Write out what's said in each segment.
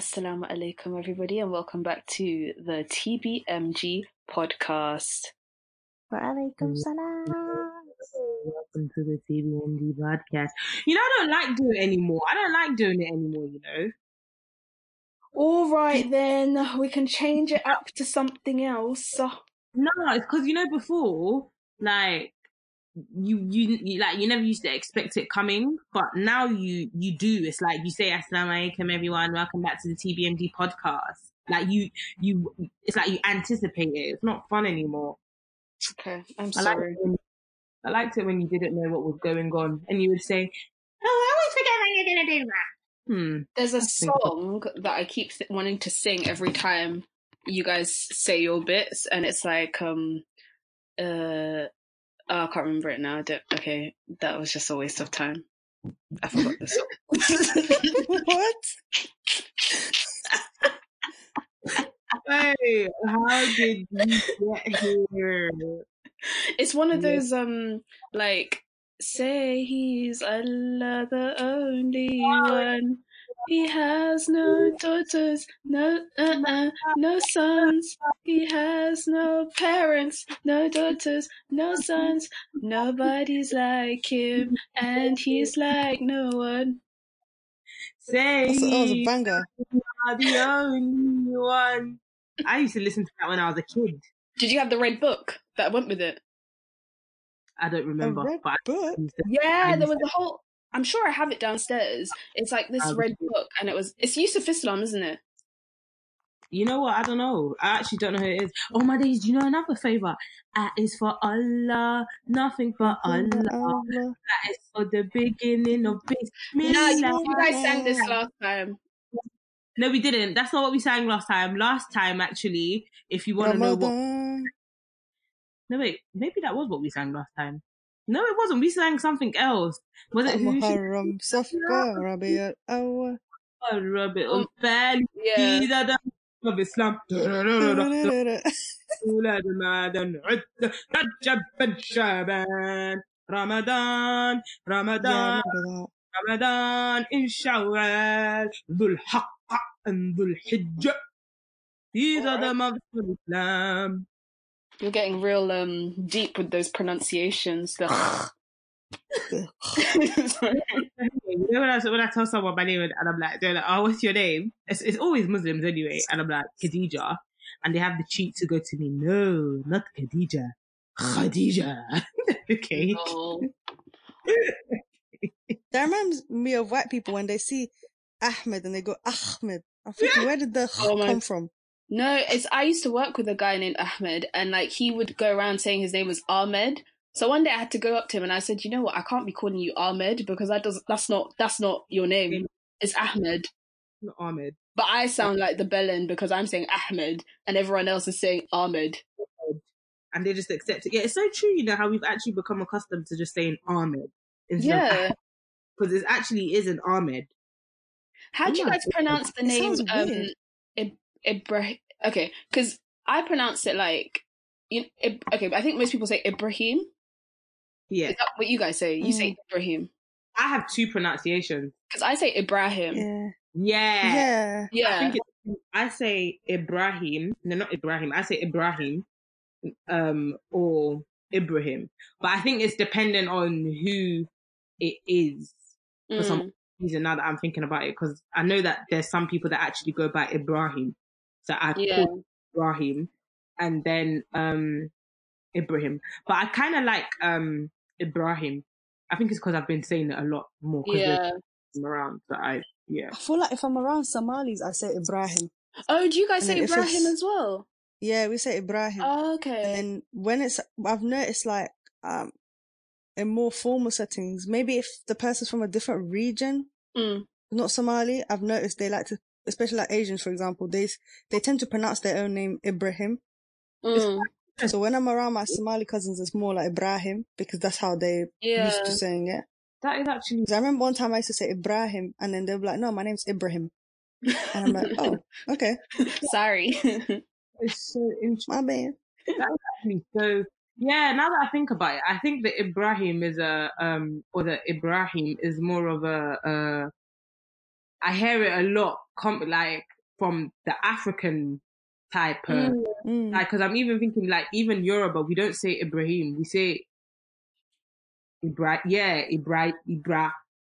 Assalamu alaikum, everybody, and welcome back to the TBMG podcast. Wa alaikum mm. salam. Welcome to the TBMG podcast. You know, I don't like doing it anymore. I don't like doing it anymore, you know. All right, then we can change it up to something else. No, it's because, you know, before, like, you, you you like you never used to expect it coming, but now you you do. It's like you say Assalamu alaikum everyone, welcome back to the TBMD podcast. Like you you it's like you anticipate it. It's not fun anymore. Okay, I'm I liked, sorry. it when, I liked it when you didn't know what was going on and you would say, Oh, I always forget when you're gonna do that. Hmm. There's a song that I keep th- wanting to sing every time you guys say your bits, and it's like, um, uh, oh, I can't remember it now. I don't, okay, that was just a waste of time. I forgot the song. what? Hey, how did you get here? It's one of those um like say he's Allah the only one. He has no daughters, no uh, uh, no sons. He has no parents, no daughters, no sons. Nobody's like him, and he's like no one. Say That's, that was a you are the only one. I used to listen to that when I was a kid. Did you have the red book that went with it? I don't A remember, red but I book. used Yeah, there was a whole. I'm sure I have it downstairs. It's like this Oh, red book, and it was it's Yusuf Islam, isn't it? you know what? I don't know. I actually don't know who it is. Oh my days! Do you know another favor? That is for Allah, nothing but Allah. Allah. That is for the beginning of Bismillah. No, you, you guys sang this last time. No, we didn't. That's not what we sang last time. Last time, actually, if you want to know what. No, wait. Maybe that was what we sang last time. No, it wasn't. We sang something else. Was it Muharram Safa Rabi al Rabi al yeah. of Islam. أولاد ماذا عد رجب بن شعبان رمضان رمضان رمضان إن شوال ذو الحق ذو الحجة إذا دمغت الإسلام You're getting real um deep with those pronunciations. The You know when I, when I tell someone my name and I'm like, they're like, oh, what's your name? It's, it's always Muslims anyway. And I'm like, Khadija. And they have the cheek to go to me, no, not Khadija. Khadija. okay. Oh. That reminds me of white people when they see Ahmed and they go Ahmed. I'm thinking, where did the Oh my- come from? No, it's I used to work with a guy named Ahmed, and like he would go around saying his name was Ahmed. So one day I had to go up to him and I said, "You know what? I can't be calling you Ahmed because that does that's not that's not your name. It's Ahmed." Not Ahmed. But I sound like the bellend because I'm saying Ahmed and everyone else is saying Ahmed. and they just accept it. Yeah, it's so true, you know, how we've actually become accustomed to just saying Ahmed instead Yeah. because it actually is an Ahmed. How do you guys pronounce the name um Ibrahim? Okay, because I pronounce it like you. Ib- okay, but I think most people say Ibrahim. Yeah, Is that what you guys say? You say Ibrahim I have two pronunciations. because I say Ibrahim. Yeah. Yeah, Yeah. Yeah, I think it's, I say Ibrahim. No, not Ibrahim. I say Ibrahim, um, or Ibrahim. But I think it's dependent on who it is. for some Mm. reason now that I'm thinking about it, because I know that there's some people that actually go by Ibrahim. So I yeah. call Ibrahim and then um Ibrahim. But I kind of like um Ibrahim. I think it's because I've been saying it a lot more because Yeah. I'm around. So I yeah. I feel like if I'm around Somalis, I say Ibrahim. Oh, do you guys And say Ibrahim as well? Yeah, we say Ibrahim. Oh, And then when it's, I've noticed like, um, in more formal settings, maybe if the person's from a different region, Mm. not Somali, I've noticed they like to, especially like Asians, for example, they, they tend to pronounce their own name Ibrahim. Mm. So when I'm around my Somali cousins, it's more like Ibrahim because that's how they Yeah. used to saying it. That is actually 'Cause I remember one time I used to say Ibrahim and then they'll be like, no, my name's Ibrahim. And I'm like, oh, okay, Sorry. it's so interesting. my bad. Actually, so yeah, now that I think about it, I think that Ibrahim is a um or that Ibrahim is more of a uh I hear it a lot, com- like from the African type, uh, Mm. Mm. like because I'm even thinking like even Yoruba, we don't say Ibrahim, we say Ibra. Yeah, Ibra. Ibra.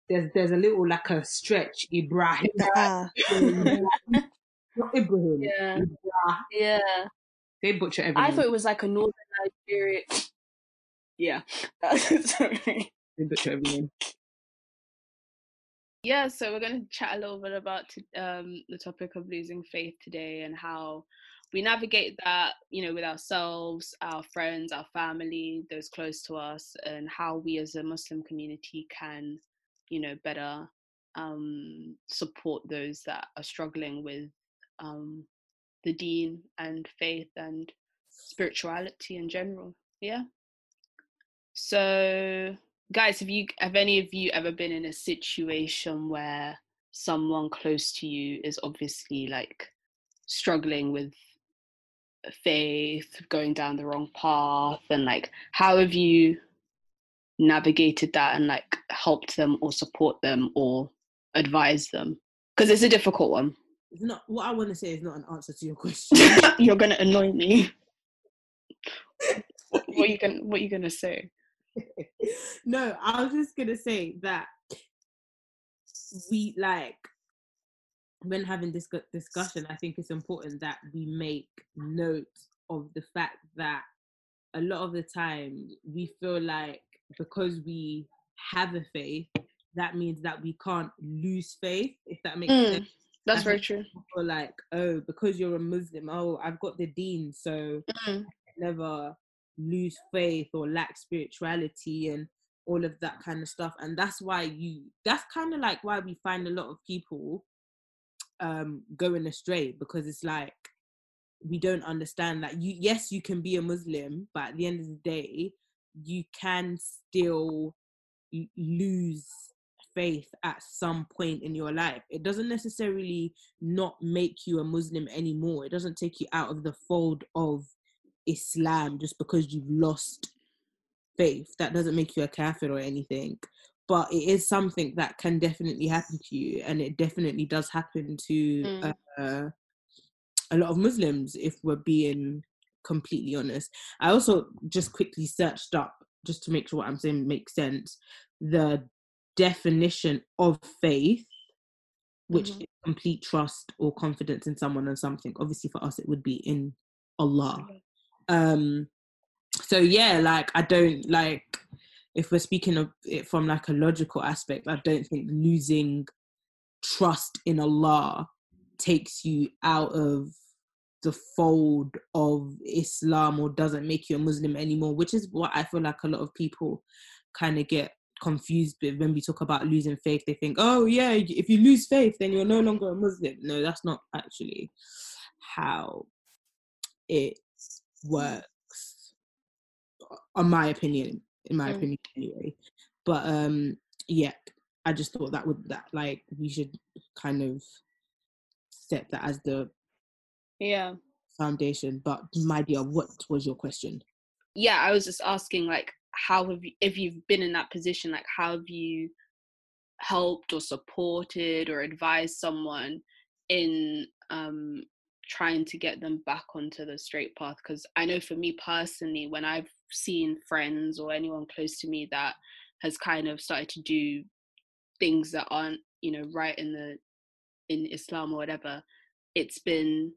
There's there's a little like a stretch. Ibrahim. Ah. Not Ibrahim. Yeah. Ibra. Yeah. They butcher everything. I thought it was like a northern Nigeria. Yeah. Sorry. they butcher everything. Yeah, so we're going to chat a little bit about um, the topic of losing faith today and how we navigate that, you know, with ourselves, our friends, our family, those close to us, and how we as a Muslim community can, you know, better um, support those that are struggling with um, the deen and faith and spirituality in general. Yeah. So, guys, have you have any of you ever been in a situation where someone close to you is obviously like struggling with faith, going down the wrong path, and like how have you navigated that and like helped them or support them or advise them? Because it's a difficult one. It's not what I want to say is not an answer to your question. You're gonna annoy me. what, what are you gonna What are you gonna say? no, I was just gonna say that we like when having this discussion. I think it's important that we make note of the fact that a lot of the time we feel like because we have a faith, that means that we can't lose faith. If that makes Mm. sense. That's very true. Or like, oh, because you're a Muslim, oh, I've got the deen, so Mm. never lose faith or lack spirituality and all of that kind of stuff. And that's why you that's kind of like why we find a lot of people um going astray because it's like we don't understand that you yes you can be a muslim but at the end of the day you can still lose faith at some point in your life. It doesn't necessarily not make you a muslim anymore. It doesn't take you out of the fold of Islam just because you've lost faith. That doesn't make you a kafir or anything. But it is something that can definitely happen to you, and it definitely does happen to Mm. uh, a lot of Muslims, if we're being completely honest. I also just quickly searched up, just to make sure what I'm saying makes sense, the definition of faith, which Mhm. is complete trust or confidence in someone or something. Obviously, for us, it would be in Allah um so yeah like i don't like if we're speaking of it from like a logical aspect i don't think losing trust in allah takes you out of the fold of islam or doesn't make you a muslim anymore which is what i feel like a lot of people kind of get confused with when we talk about losing faith. They think oh yeah if you lose faith then you're no longer a muslim. No that's not actually how it works on my opinion in my Mm. opinion anyway but um yeah i just thought that would that like we should kind of set that as the Yeah. foundation but my dear what was your question yeah i was just asking like how have you if you've been in that position like how have you helped or supported or advised someone in um trying to get them back onto the straight path because i know for me personally when i've seen friends or anyone close to me that has kind of started to do things that aren't you know right in the in islam or whatever it's been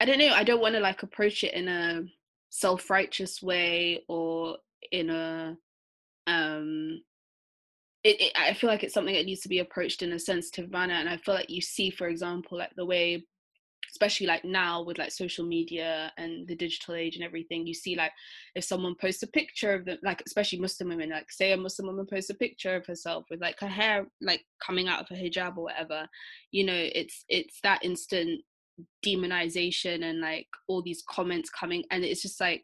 i don't know i don't want to like approach it in a self-righteous way or in a um it, it, i feel like it's something that needs to be approached in a sensitive manner and i feel like you see for example like the way especially like now with like social media and the digital age and everything you see like if someone posts a picture of them like especially muslim women like say a muslim woman posts a picture of herself with like her hair like coming out of her hijab or whatever you know it's it's that instant demonization and like all these comments coming and it's just like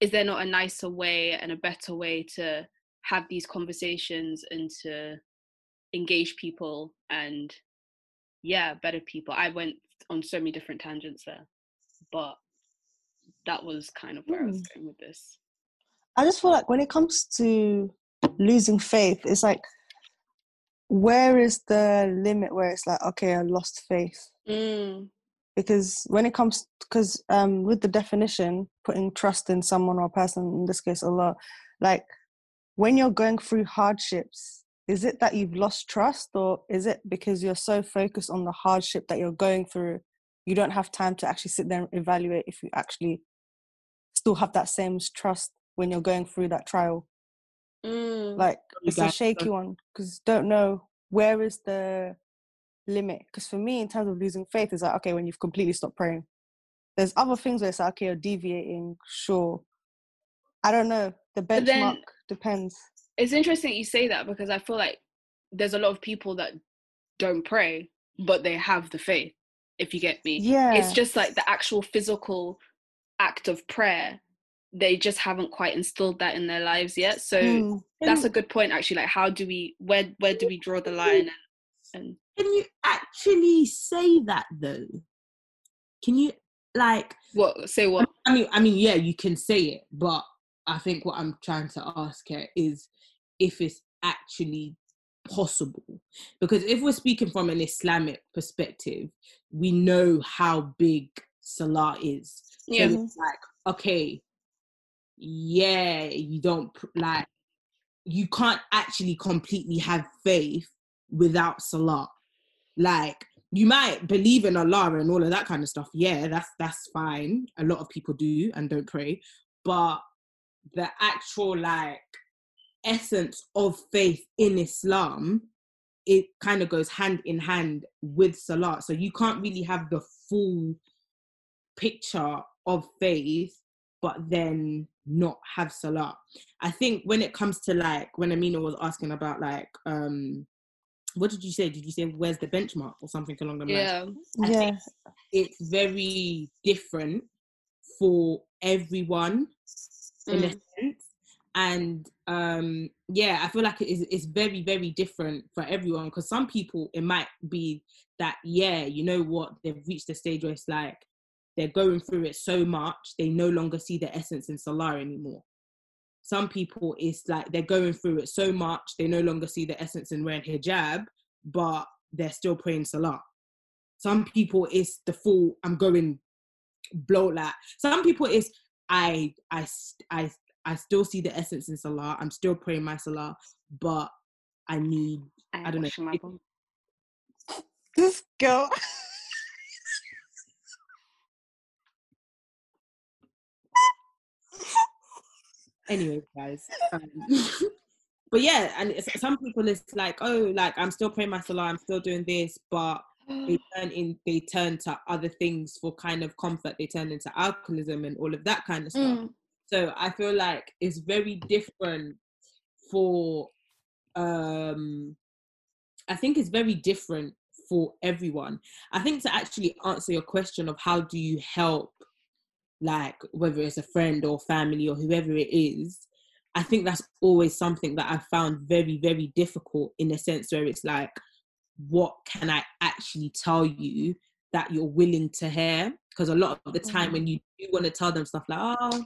is there not a nicer way and a better way to have these conversations and to engage people and yeah better people? I went on so many different tangents there but that was kind of where i was going with this I just feel like when it comes to losing faith, it's like where is the limit where it's like, okay, I lost faith? Mm. Because when it comes, because um, with the definition, putting trust in someone or person, in this case, Allah, like when you're going through hardships, is it that you've lost trust or is it because you're so focused on the hardship that you're going through you don't have time to actually sit there and evaluate if you actually still have that same trust when you're going through that trial? Mm. like You it's a shaky one because don't know where is the limit because for me in terms of losing faith is like okay when you've completely stopped praying. There's other things where it's like okay you're deviating sure. I don't know the But then- benchmark depends it's interesting you say that because I feel like there's a lot of people that don't pray, but they have the faith. If you get me, yeah it's just like the actual physical act of prayer. They just haven't quite instilled that in their lives yet. So Mm. that's a good point, actually. Like, how do we where where do we draw the line? And, and Can you actually say that though? Can you like? what say what? I mean, I mean, yeah, you can say it, but I think what I'm trying to ask here is if it's actually possible. Because if we're speaking from an Islamic perspective, we know how big Salah is. So Yeah, it's like, okay, yeah, you don't like, you can't actually completely have faith without Salah. Like, you might believe in Allah and all of that kind of stuff. Yeah, that's that's fine. A lot of people do and don't pray, but the actual like essence of faith in Islam, it kind of goes hand in hand with Salah. So you can't really have the full picture of faith, but then not have Salah. I think when it comes to like when Amina was asking about like um what did you say? Did you say where's the benchmark or something along the lines? yeah, I yeah it's very different for everyone in a Mm. sense. And um yeah, I feel like it is it's very, very different for everyone because some people it might be that, yeah, you know what, they've reached a stage where it's like they're going through it so much they no longer see the essence in Salah anymore. Some people it's like they're going through it so much they no longer see the essence in wearing hijab, but they're still praying Salah. Some people it's the full I'm going blow like some people is I I s- I I still see the essence in Salah. I'm still praying my Salah, but I need I'm I don't know. washing my bum. this girl anyway, guys. Um, but yeah, and some people it's like, oh, like I'm still praying my Salah, I'm still doing this, but they turn in they turn to other things for kind of comfort. They turn into alcoholism and all of that kind of stuff. Mm. So I feel like it's very different for um I think it's very different for everyone. I think to actually answer your question of how do you help like whether it's a friend or family or whoever it is, I think that's always something that I found very, very difficult in a sense where it's like, what can I actually tell you that you're willing to hear? Because a lot of the time mm. when you do want to tell them stuff like, oh,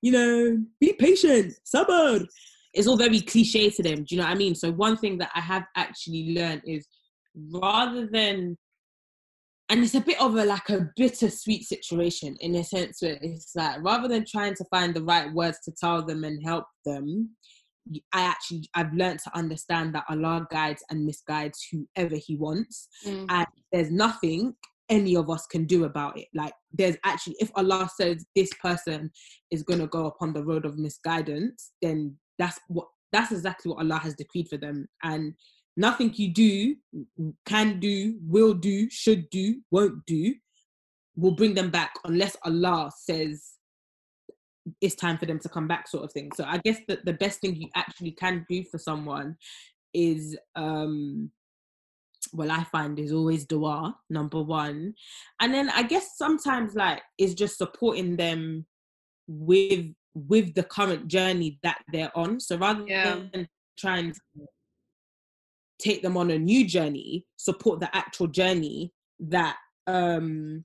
you know, be patient, sabr. It's all very cliche to them. Do you know what I mean? So one thing that I have actually learned is rather than and it's a bit of a like a bittersweet situation in a sense where it's like rather than trying to find the right words to tell them and help them i actually i've learned to understand that allah guides and misguides whoever he wants. Mm. and there's nothing any of us can do about it. Like there's actually if allah says this person is going to go upon the road of misguidance then that's what that's exactly what allah has decreed for them. And nothing you do can do will do should do won't do will bring them back unless allah says it's time for them to come back sort of thing. So i guess that the best thing you actually can do for someone is um well i find is always dua number one. And then i guess sometimes like is just supporting them with with the current journey that they're on. So rather Yeah. than trying to take them on a new journey support the actual journey that um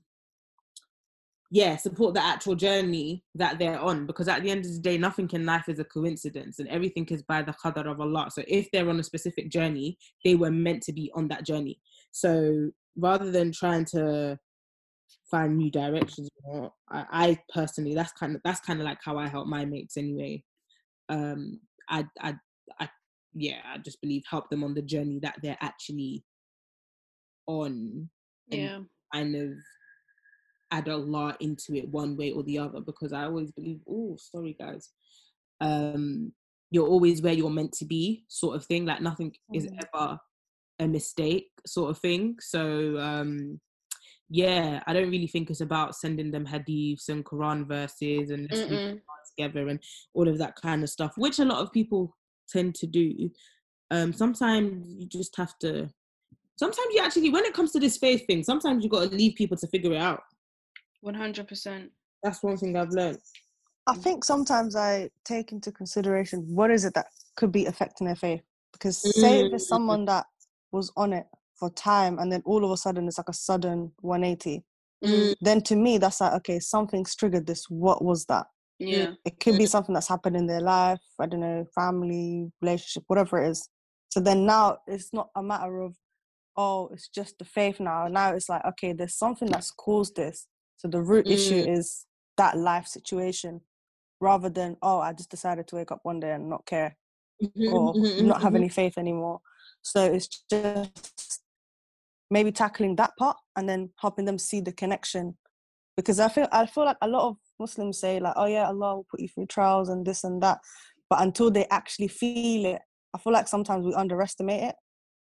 yeah, support the actual journey that they're on. Because at the end of the day, nothing in life is a coincidence and everything is by the qadar of Allah. So if they're on a specific journey, they were meant to be on that journey. So rather than trying to find new directions, I, I personally that's kind of that's kind of like how I help my mates anyway. Um I I I yeah, I just believe help them on the journey that they're actually on. and Yeah. kind of add a lot into it one way or the other because I always believe, oh, sorry guys, um, you're always where you're meant to be, sort of thing. Like nothing is Mm. ever a mistake, sort of thing. So um, yeah, I don't really think it's about sending them hadiths and Quran verses and together and all of that kind of stuff, which a lot of people tend to do. Um, sometimes you just have to. Sometimes you actually, when it comes to this faith thing, sometimes you've got to leave people to figure it out. One hundred percent. That's one thing I've learned. I think sometimes I take into consideration what is it that could be affecting their faith. Because say if it's Mm. someone that was on it for time and then all of a sudden it's like a sudden 180, Mm. then to me that's like, okay, something's triggered this. What was that? Yeah. It could be something that's happened in their life, I don't know, family, relationship, whatever it is. So then now it's not a matter of, oh, it's just the faith now. Now it's like, okay, there's something that's caused this. So the root issue mm. is that life situation rather than, oh, I just decided to wake up one day and not care mm-hmm, or mm-hmm, not have mm-hmm. any faith anymore. So it's just maybe tackling that part and then helping them see the connection. Because I feel I feel like a lot of Muslims say like, oh yeah, Allah will put you through trials and this and that. But until they actually feel it, I feel like sometimes we underestimate it.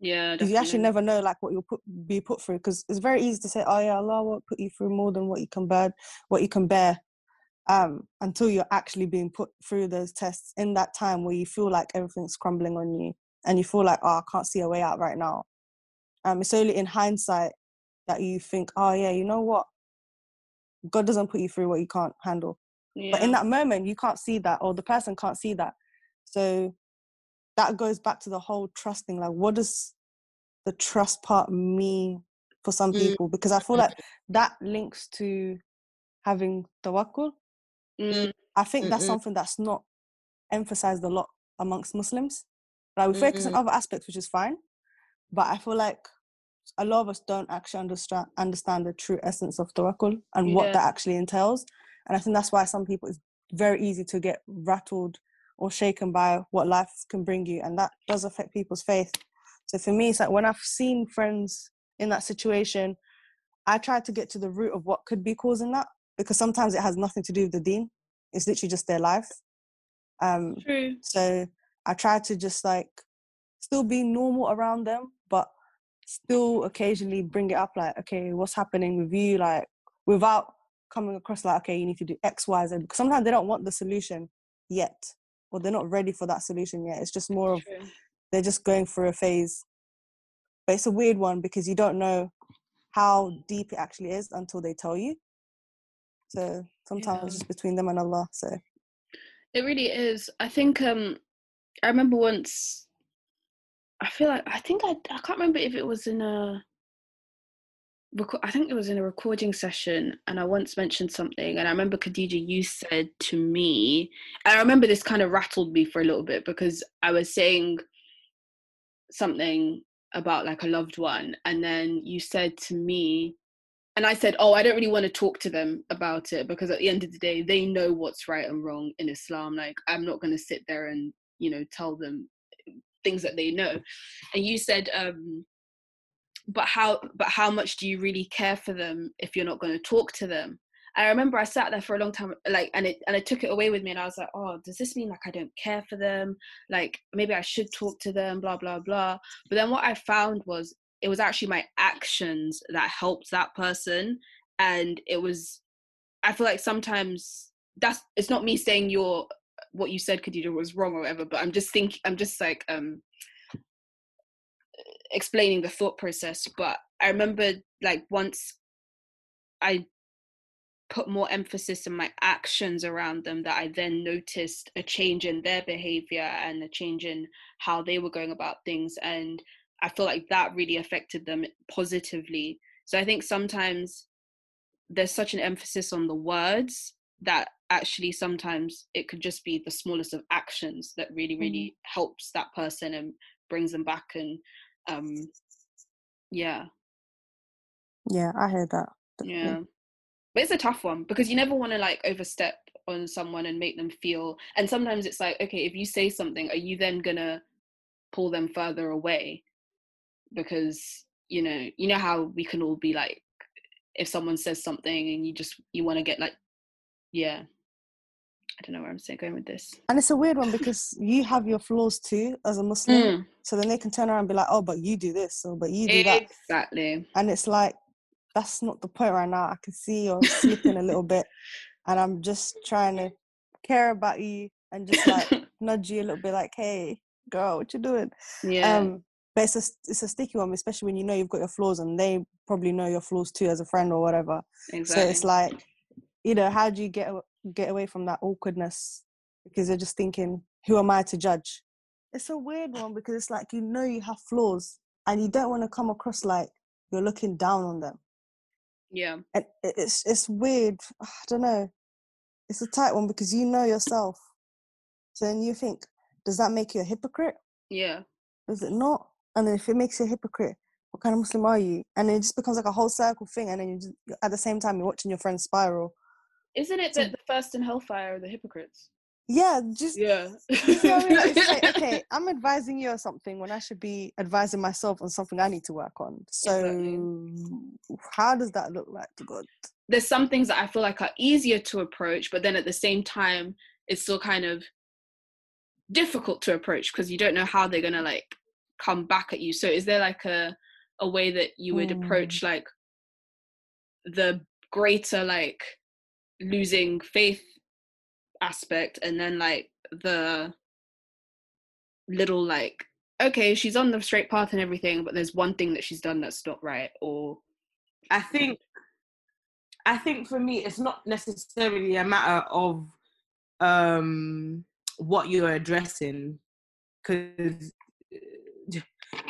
Yeah. Because you actually never know like what you'll put be put through. Because it's very easy to say, oh yeah, Allah will put you through more than what you can bear, what you can bear. Um, until you're actually being put through those tests in that time where you feel like everything's crumbling on you and you feel like, oh, I can't see a way out right now. Um, it's only in hindsight that you think, oh yeah, you know what? God doesn't put you through what you can't handle. Yeah. But in that moment, you can't see that, or the person can't see that. So that goes back to the whole trusting. Like, what does the trust part mean for some Mm. people? Because I feel like that links to having tawakkul. Mm. I think that's Mm-mm. something that's not emphasized a lot amongst Muslims. Like we focus on Mm-mm. other aspects, which is fine, but I feel like a lot of us don't actually understand understand the true essence of tawakkul and what that actually entails. And I think that's why some people it's very easy to get rattled or shaken by what life can bring you, and that does affect people's faith. So for me, it's like when I've seen friends in that situation, I try to get to the root of what could be causing that because sometimes it has nothing to do with the deen. It's literally just their life. Um, True. so I try to just like still be normal around them, but still occasionally bring it up like, okay, what's happening with you? Like without coming across like, okay, you need to do X, Y, Z. Because sometimes they don't want the solution yet, or they're not ready for that solution yet. It's just more of True. they're just going through a phase. But it's a weird one because you don't know how deep it actually is until they tell you. So sometimes Yeah. it's just between them and Allah. So It really is. I think um I remember once I feel like I think I I can't remember if it was in a reco- I think it was in a recording session and I once mentioned something and I remember Khadija you said to me and I remember this kind of rattled me for a little bit because I was saying something about like a loved one and then you said to me and I said, "Oh, I don't really want to talk to them about it because at the end of the day, they know what's right and wrong in Islam. Like, I'm not going to sit there and you know tell them things that they know." And you said, um, "But how? But how much do you really care for them if you're not going to talk to them?" I remember I sat there for a long time, like, and it and I took it away with me, and I was like, "Oh, does this mean like I don't care for them? Like, maybe I should talk to them, blah blah blah." But then what I found was it was actually my actions that helped that person and it was i feel like sometimes that's it's not me saying your what you said Khadija was wrong or whatever but i'm just think i'm just like um explaining the thought process but i remember like once i put more emphasis in my actions around them that i then noticed a change in their behavior and a change in how they were going about things and I feel like that really affected them positively. So I think sometimes there's such an emphasis on the words that actually sometimes it could just be the smallest of actions that really really Mm. helps that person and brings them back and um yeah. Yeah, I heard that. yeah. But it's a tough one because you never want to like overstep on someone and make them feel and sometimes it's like okay if you say something are you then gonna pull them further away? Because you know you know how we can all be like if someone says something and you just you want to get like yeah i don't know where i'm saying going with this And it's a weird one because you have your flaws too as a Muslim. Mm, So then they can turn around and be like, oh, but you do this, or but you do that. exactly And it's like, that's not the point right now. I can see you're slipping a little bit. And I'm just trying to care about you and just like nudge you a little bit, like, hey, girl, what you doing? yeah Um, but it's a, it's a sticky one, especially when you know you've got your flaws and they probably know your flaws too as a friend or whatever. exactly So it's like, you know, how do you get get away from that awkwardness? Because you're just thinking, who am I to judge? It's a weird one because it's like you know you have flaws and you don't want to come across like you're looking down on them. yeah And it's it's weird. I don't know. It's a tight one because you know yourself. So then you think, does that make you a hypocrite? yeah Does it not? And then if it makes you a hypocrite, what kind of Muslim are you? And it just becomes like a whole circle thing. And then you just, at the same time, you're watching your friends spiral. Isn't it So- that the first in hellfire are the hypocrites Yeah, just yeah you see what I mean? Like, okay, I'm advising you on something when I should be advising myself on something I need to work on. So, how does that look like to God? there's some things that I feel like are easier to approach, but then at the same time, it's still kind of difficult to approach because you don't know how they're gonna like come back at you. So is there like a a way that you would Mm. approach like the greater like losing faith aspect and then like the little like okay she's on the straight path and everything but there's one thing that she's done that's not right or I think I think for me it's not necessarily a matter of um what you're addressing because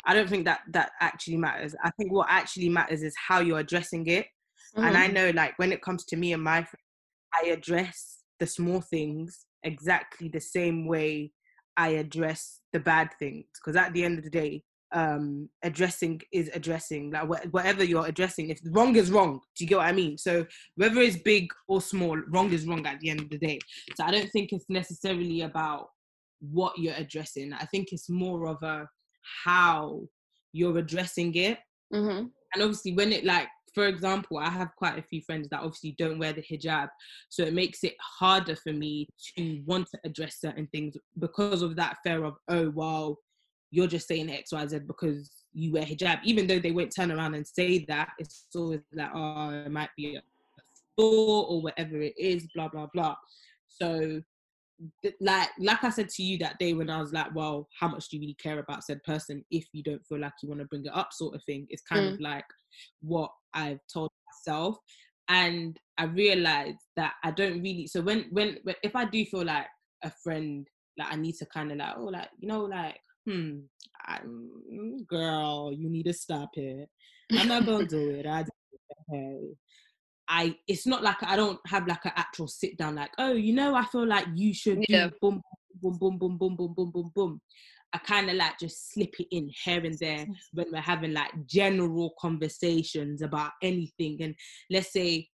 I don't think that that actually matters. I think what actually matters is how you're addressing it. And I know like when it comes to me and my friends, I address the small things exactly the same way I address the bad things. Because at the end of the day um addressing is addressing. Like wh- whatever you're addressing if wrong is wrong do you get what i mean? So whether it's big or small wrong is wrong at the end of the day. So i don't think it's necessarily about what you're addressing. I think it's more of a how you're addressing it. Mm-hmm. and obviously when it like for example i have quite a few friends that obviously don't wear the hijab so it makes it harder for me to want to address certain things because of that fear of oh well you're just saying xyz because you wear hijab. Even though they won't turn around and say that it's always like oh it might be a thought or whatever it is blah blah blah. So like like I said to you that day when I was like, well, how much do you really care about said person if you don't feel like you want to bring it up, sort of thing. It's kind of like what I've told myself, and I realized that I don't really. So when when, if I do feel like a friend, like I need to kind of like, oh, like you know, like hmm, I'm, girl, you need to stop it. I'm not gonna do it. I hey. I it's not like I don't have like an actual sit down like oh you know I feel like you should do Yeah. boom boom boom boom boom boom boom boom boom. I kind of like just slip it in here and there when we're having like general conversations about anything and let's say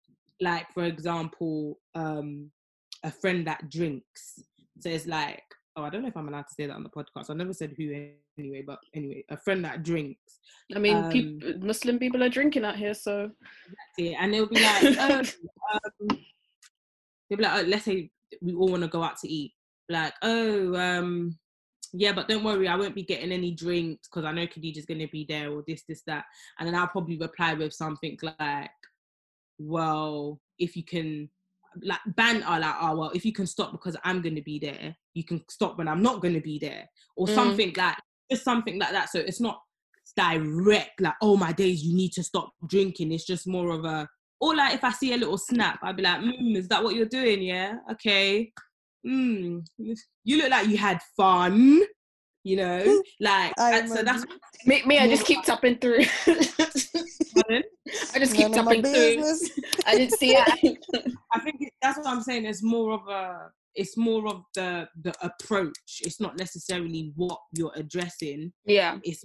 like for example um a friend that drinks so it's like oh I don't know if I'm allowed to say that on the podcast I never said who anyway but anyway a friend that drinks I mean, Um, peop- Muslim people are drinking out here, so and they'll be like, oh, um, they'll be like, oh, let's say we all want to go out to eat. Like, oh, um, yeah, but don't worry, I won't be getting any drinks because I know Khadijah's going to be there or this, this, that. And then I'll probably reply with something like, well, if you can, like, ban or like, oh, well, if you can stop because I'm going to be there, you can stop when I'm not going to be there or Mm. something like, just something like that. So it's not direct, like, oh my days, you need to stop drinking. It's just more of a, or like if I see a little snap, I'd be like, mm, is that what you're doing? Yeah, okay. Mm, you- you look like you had fun, you know, like, I and so that's imagine. me, me I just keep tapping through. pardon? I just keep None of tapping through. I didn't see it. I think it, that's what I'm saying. It's more of a, it's more of the the approach. It's not necessarily what you're addressing. yeah. It's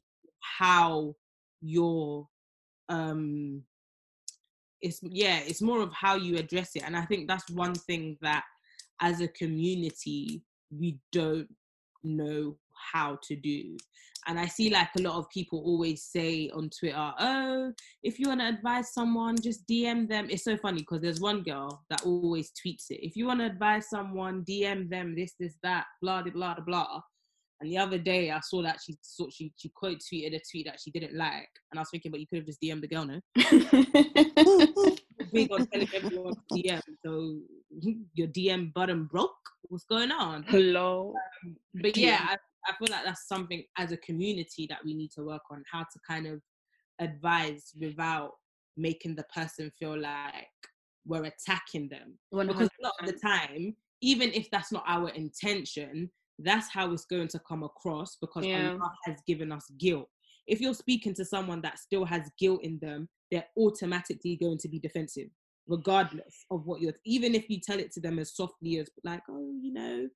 how you're, um, it's yeah, it's more of how you address it. And I think that's one thing that, as a community, we don't know how to do. And I see like a lot of people always say on Twitter, oh, if you want to advise someone, just DM them. It's so funny because there's one girl that always tweets it. If you want to advise someone, DM them this, this, that, blah, blah, blah, blah. And the other day I saw that she sort she she quote tweeted a tweet that she didn't like, and I was thinking, but you could have just DM'd the girl, no? Big on telling everyone to DM, so your DM button broke. What's going on? Hello. Um, but yeah, I, I feel like that's something as a community that we need to work on how to kind of advise without making the person feel like we're attacking them. Because a lot of the time, even if that's not our intention, that's how it's going to come across because Yeah. Allah has given us guilt. If you're speaking to someone that still has guilt in them, they're automatically going to be defensive, regardless of what you're. Even if you tell it to them as softly as, like, oh, you know,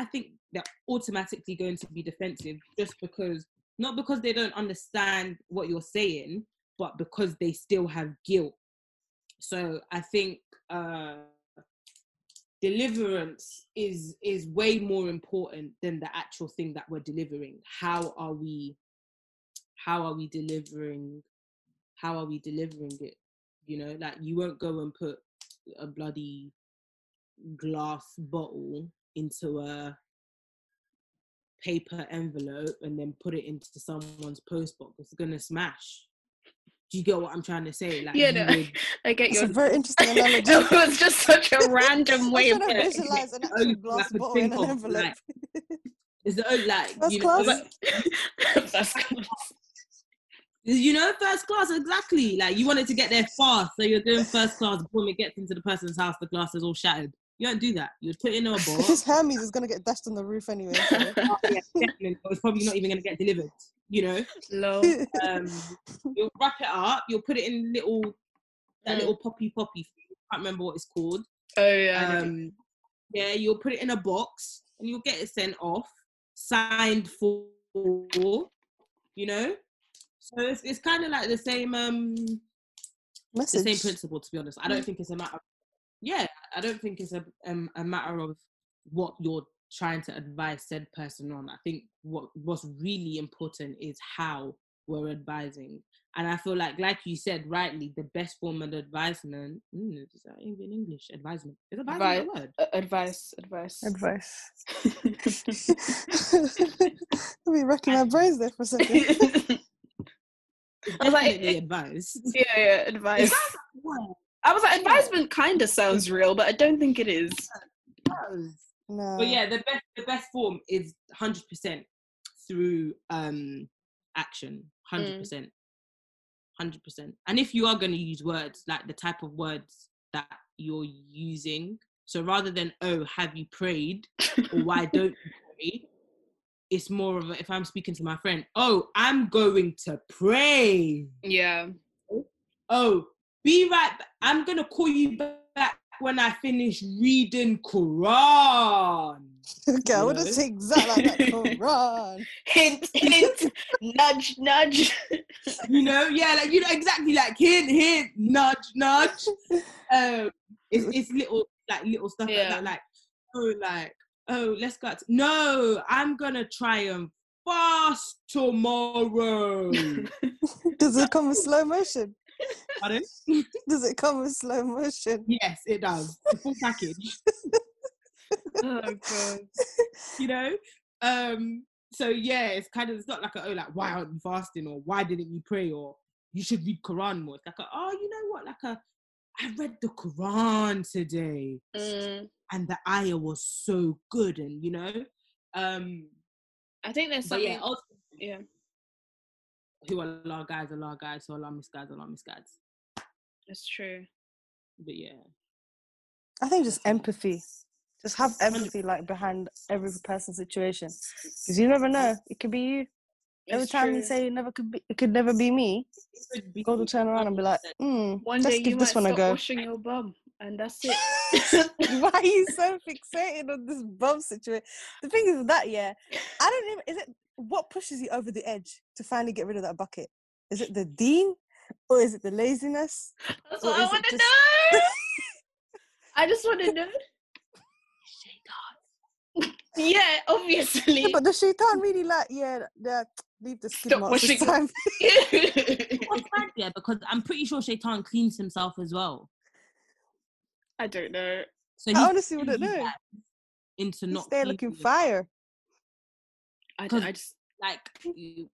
I think they're automatically going to be defensive just because, not because they don't understand what you're saying, but because they still have guilt. So I think uh, deliverance is is way more important than the actual thing that we're delivering. How are we? How are we delivering? How are we delivering it? You know, like you won't go and put a bloody glass bottle into a paper envelope and then put it into someone's post box. It's gonna smash. Do you get what I'm trying to say? Like, Yeah, no, would- I get It's a very interesting analogy. it was just such a random way of trying to putting it. visualize an actual like glass a bottle think in an of, envelope. like, It's the old like First you know, class? That's cool. you know first class exactly. Like you wanted to get there fast, so you're doing first class. Boom, it gets into the person's house, the glass is all shattered. You don't do that. You put it in a If box. it's Hermes, is gonna get dashed on the roof anyway. so- Oh, yeah, definitely. It's probably not even gonna get delivered. You know, Low. um, you'll wrap it up. You'll put it in little that Mm. little poppy poppy. Thing. I can't remember what it's called. Oh yeah. Um, yeah, you'll put it in a box and you'll get it sent off, signed for. You know, so it's, it's kind of like the same um the Message. same principle. To be honest, I don't think it's a matter. Of, yeah, I don't think it's a um, a matter of what you're trying to advise said person on. I think what what's really important is how we're advising. And I feel like, like you said rightly, the best form of advisement mm, is that even English advisement. Is advisement a word? Advice. Advice. Advice. I'll be racking my brains there for a second. It's I was like, advice. yeah, yeah, advice. Word. I was like, advisement kind of sounds real, but I don't think it is. No. But yeah, the best the best form is hundred percent through um action. Hundred percent. Hundred percent. And if you are gonna use words, like the type of words that you're using, so rather than oh, have you prayed or why don't you pray? It's more of a, if I'm speaking to my friend, oh, I'm going to pray. Yeah. Oh, be right. ba- I'm gonna call you back when I finish reading Quran. okay, I would you have said exactly like that. Quran. Hint, hint, nudge, nudge. You know, yeah, like you know exactly like hint, hint, nudge, nudge. Um, it's it's little like little stuff like that. Like oh, like oh, let's go. Out to- no, I'm gonna try and fast tomorrow. Does it come in slow motion? Pardon? Does it come with slow motion? Yes, it does. The full package. oh god. you know um so yeah it's kind of it's not like a, oh like why aren't you fasting or why didn't you pray or you should read quran more it's like a, oh you know what like a i read the quran today Mm, and the ayah was so good and you know um I think there's something. yeah ultimately, yeah. Who are Allah guys Allah guys so who Allah misguides Allah misguides That's true. but yeah I think just empathy. Just have empathy like behind every person's situation. Because you never know. It could be you. Every It's time you say it never could be, it could never be me. It could be Go to turn around and be like, 100%. hmm, one let's day you give might this one a stop go. washing your bum, and that's it. Why are you so fixated on this bum situation? The thing is with that, yeah, I don't even. Is it what pushes you over the edge to finally get rid of that bucket? Is it the deen, or is it the laziness? That's what I want to just- know. I just want to know. Yeah, obviously. Yeah, but the shaitan really like, yeah, yeah leave the skin Stop marks this washing time. Yeah, because I'm pretty sure Shaitan cleans himself as well. I don't know. So I honestly wouldn't know. Into He's not cleaning looking fire. I, don't, I just like you,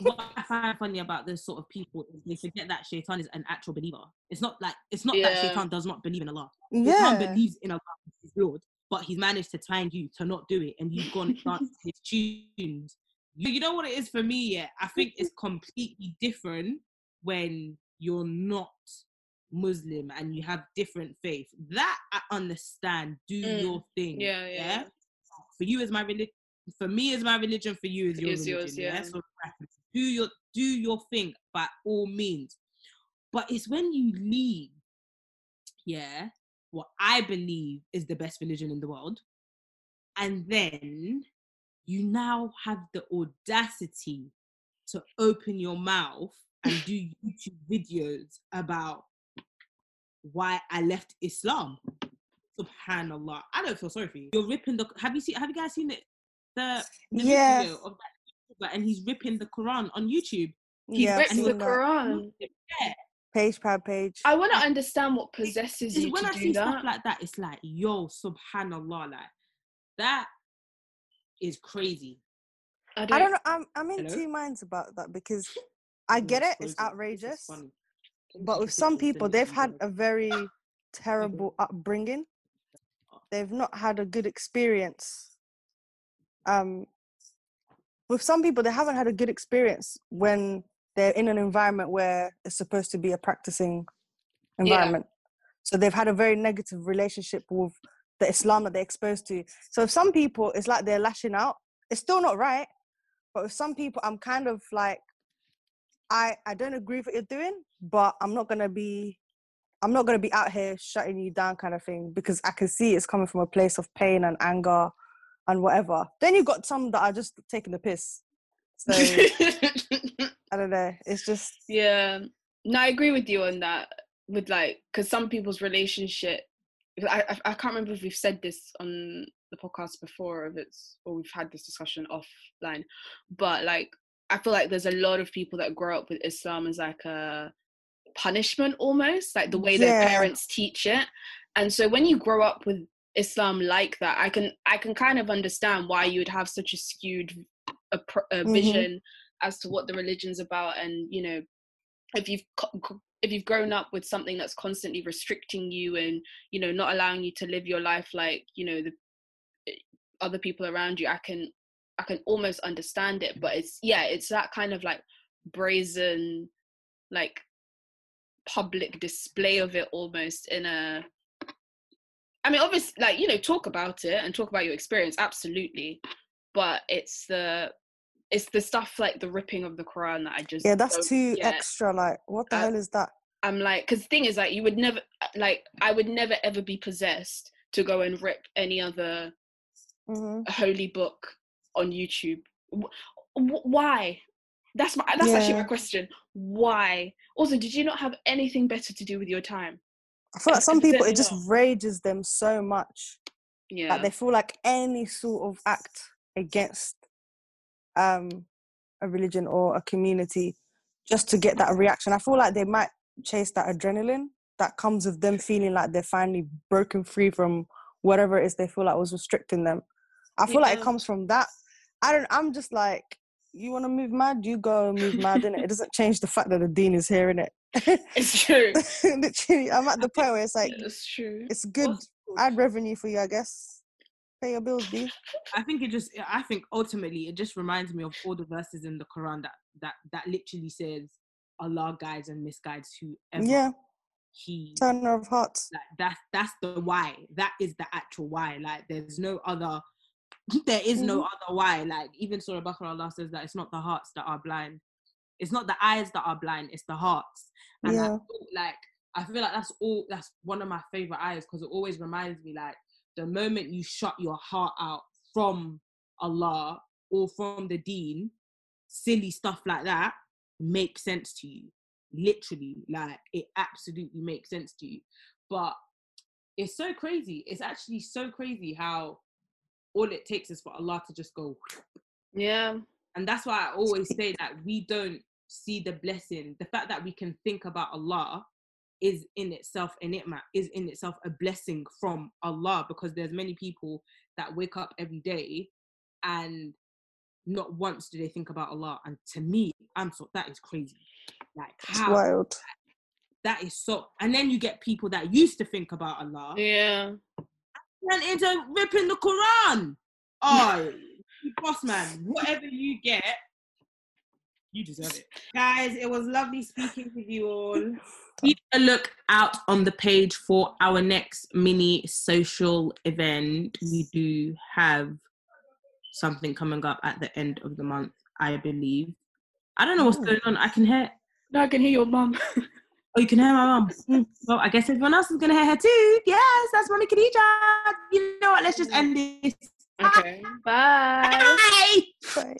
what I find funny about this sort of people is they forget that Shaitan is an actual believer. It's not like it's not that Shaitan does not believe in Allah. Shaitan Yeah, believes in Allah, his Lord, but he's managed to time you to not do it, and you've gone danced his tunes. You, you know what it is for me? Yeah, I think it's completely different when you're not Muslim and you have different faith. That I understand. Do Mm. your thing. Yeah, yeah. For you is my religion. For me is my religion. For you is your Is religion. yours, yeah. yeah. So do your do your thing by all means. But it's when you leave, yeah, what I believe is the best religion in the world, and then you now have the audacity to open your mouth and do YouTube videos about why I left Islam. Subhanallah. I don't feel sorry for you. You're ripping the have you seen have you guys seen it? The, the Yeah. video of that YouTuber and he's ripping the Quran on YouTube. He yeah, I've rips the seen that. Quran. page per page. I want to understand what possesses It's you when to I do see that. stuff like that, it's like, yo, subhanallah, like that is crazy. I I don't know. I'm I'm in Hello? two minds about that because I oh get it. It's outrageous, funny. But with some people, they've had a very terrible upbringing. They've not had a good experience. Um, with some people, they haven't had a good experience when they're in an environment where it's supposed to be a practicing environment. So they've had a very negative relationship with the Islam that they're exposed to. So if some people, it's like they're lashing out. It's still not right, but with some people, I'm kind of like, I I don't agree with what you're doing, but I'm not gonna be, I'm not gonna be out here shutting you down, kind of thing, because I can see it's coming from a place of pain and anger and whatever. Then you've got some that are just taking the piss. So I don't know. It's just yeah. No, I agree with you on that. With like, because some people's relationship, I, I I can't remember if we've said this on the podcast before, or if it's or we've had this discussion offline, but like I feel like there's a lot of people that grow up with Islam as like a punishment almost, like the way their parents teach it, and so when you grow up with Islam like that, I can I can kind of understand why you would have such a skewed appro- uh, Mhm. vision as to what the religion's about, and you know, if you've if you've grown up with something that's constantly restricting you and you know not allowing you to live your life like you know the eh, other people around you, I can I can almost understand it, but it's yeah, it's that kind of like brazen, like public display of it almost in a I mean obviously like you know talk about it and talk about your experience absolutely but it's the it's the stuff like the ripping of the Quran that I just yeah, that's too get. extra. Like, what the hell is that? I'm like, because the thing is, like, you would never, like, I would never ever be possessed to go and rip any other hmm holy book on YouTube. Wh- wh- Why? That's my. That's actually my question. Why? Also, did you not have anything better to do with your time? I feel like some people it just not. rages them so much Yeah. that they feel like any sort of act against um a religion or a community just to get that reaction. I feel like they might chase that adrenaline that comes with them feeling like they're finally broken free from whatever it is they feel like was restricting them. I feel like it comes from that. I don't I'm just like you want to move mad, you go move mad, innit? It doesn't change the fact that the deen is here, innit? it's true. Literally, I'm at the point where it's like it's true. it's good What's- ad revenue for you, I guess. Pay your bills, B. I think it just I think ultimately it just reminds me of all the verses in the Quran that that that literally says Allah guides and misguides whoever Yeah, he turner of hearts. like that's that's the why that is the actual why like there's no other there is no Mhm. other why. Like even Surah Baqarah, Allah says that it's not the hearts that are blind. It's not the eyes that are blind, it's the hearts. And I Yeah. feel like I feel like that's all that's one of my favorite eyes because it always reminds me like the moment you shut your heart out from Allah or from the deen, silly stuff like that makes sense to you. Literally, like it absolutely makes sense to you. But it's so crazy. It's actually so crazy how all it takes is for Allah to just go. Yeah. And that's why I always say that we don't see the blessing. The fact that we can think about Allah is in itself an itma, is in itself a blessing from Allah because there's many people that wake up every day and not once do they think about Allah. And to me, I'm so that is crazy. Like how wild. that is so and then you get people that used to think about Allah Yeah. Went into ripping the Quran. Oh, boss man, whatever you get, you deserve it. Guys, it was lovely speaking with you all. Keep a look out on the page for our next mini social event. We do have something coming up at the end of the month, I believe. I don't know what's going on. I can hear. Now I can hear your mum. Oh, you can hear my mum. Mm, Well, I guess everyone else is gonna hear her too. Yes, that's Mommy Khadija. You know what? Let's just end this. okay. Bye. Bye. Right. Bye.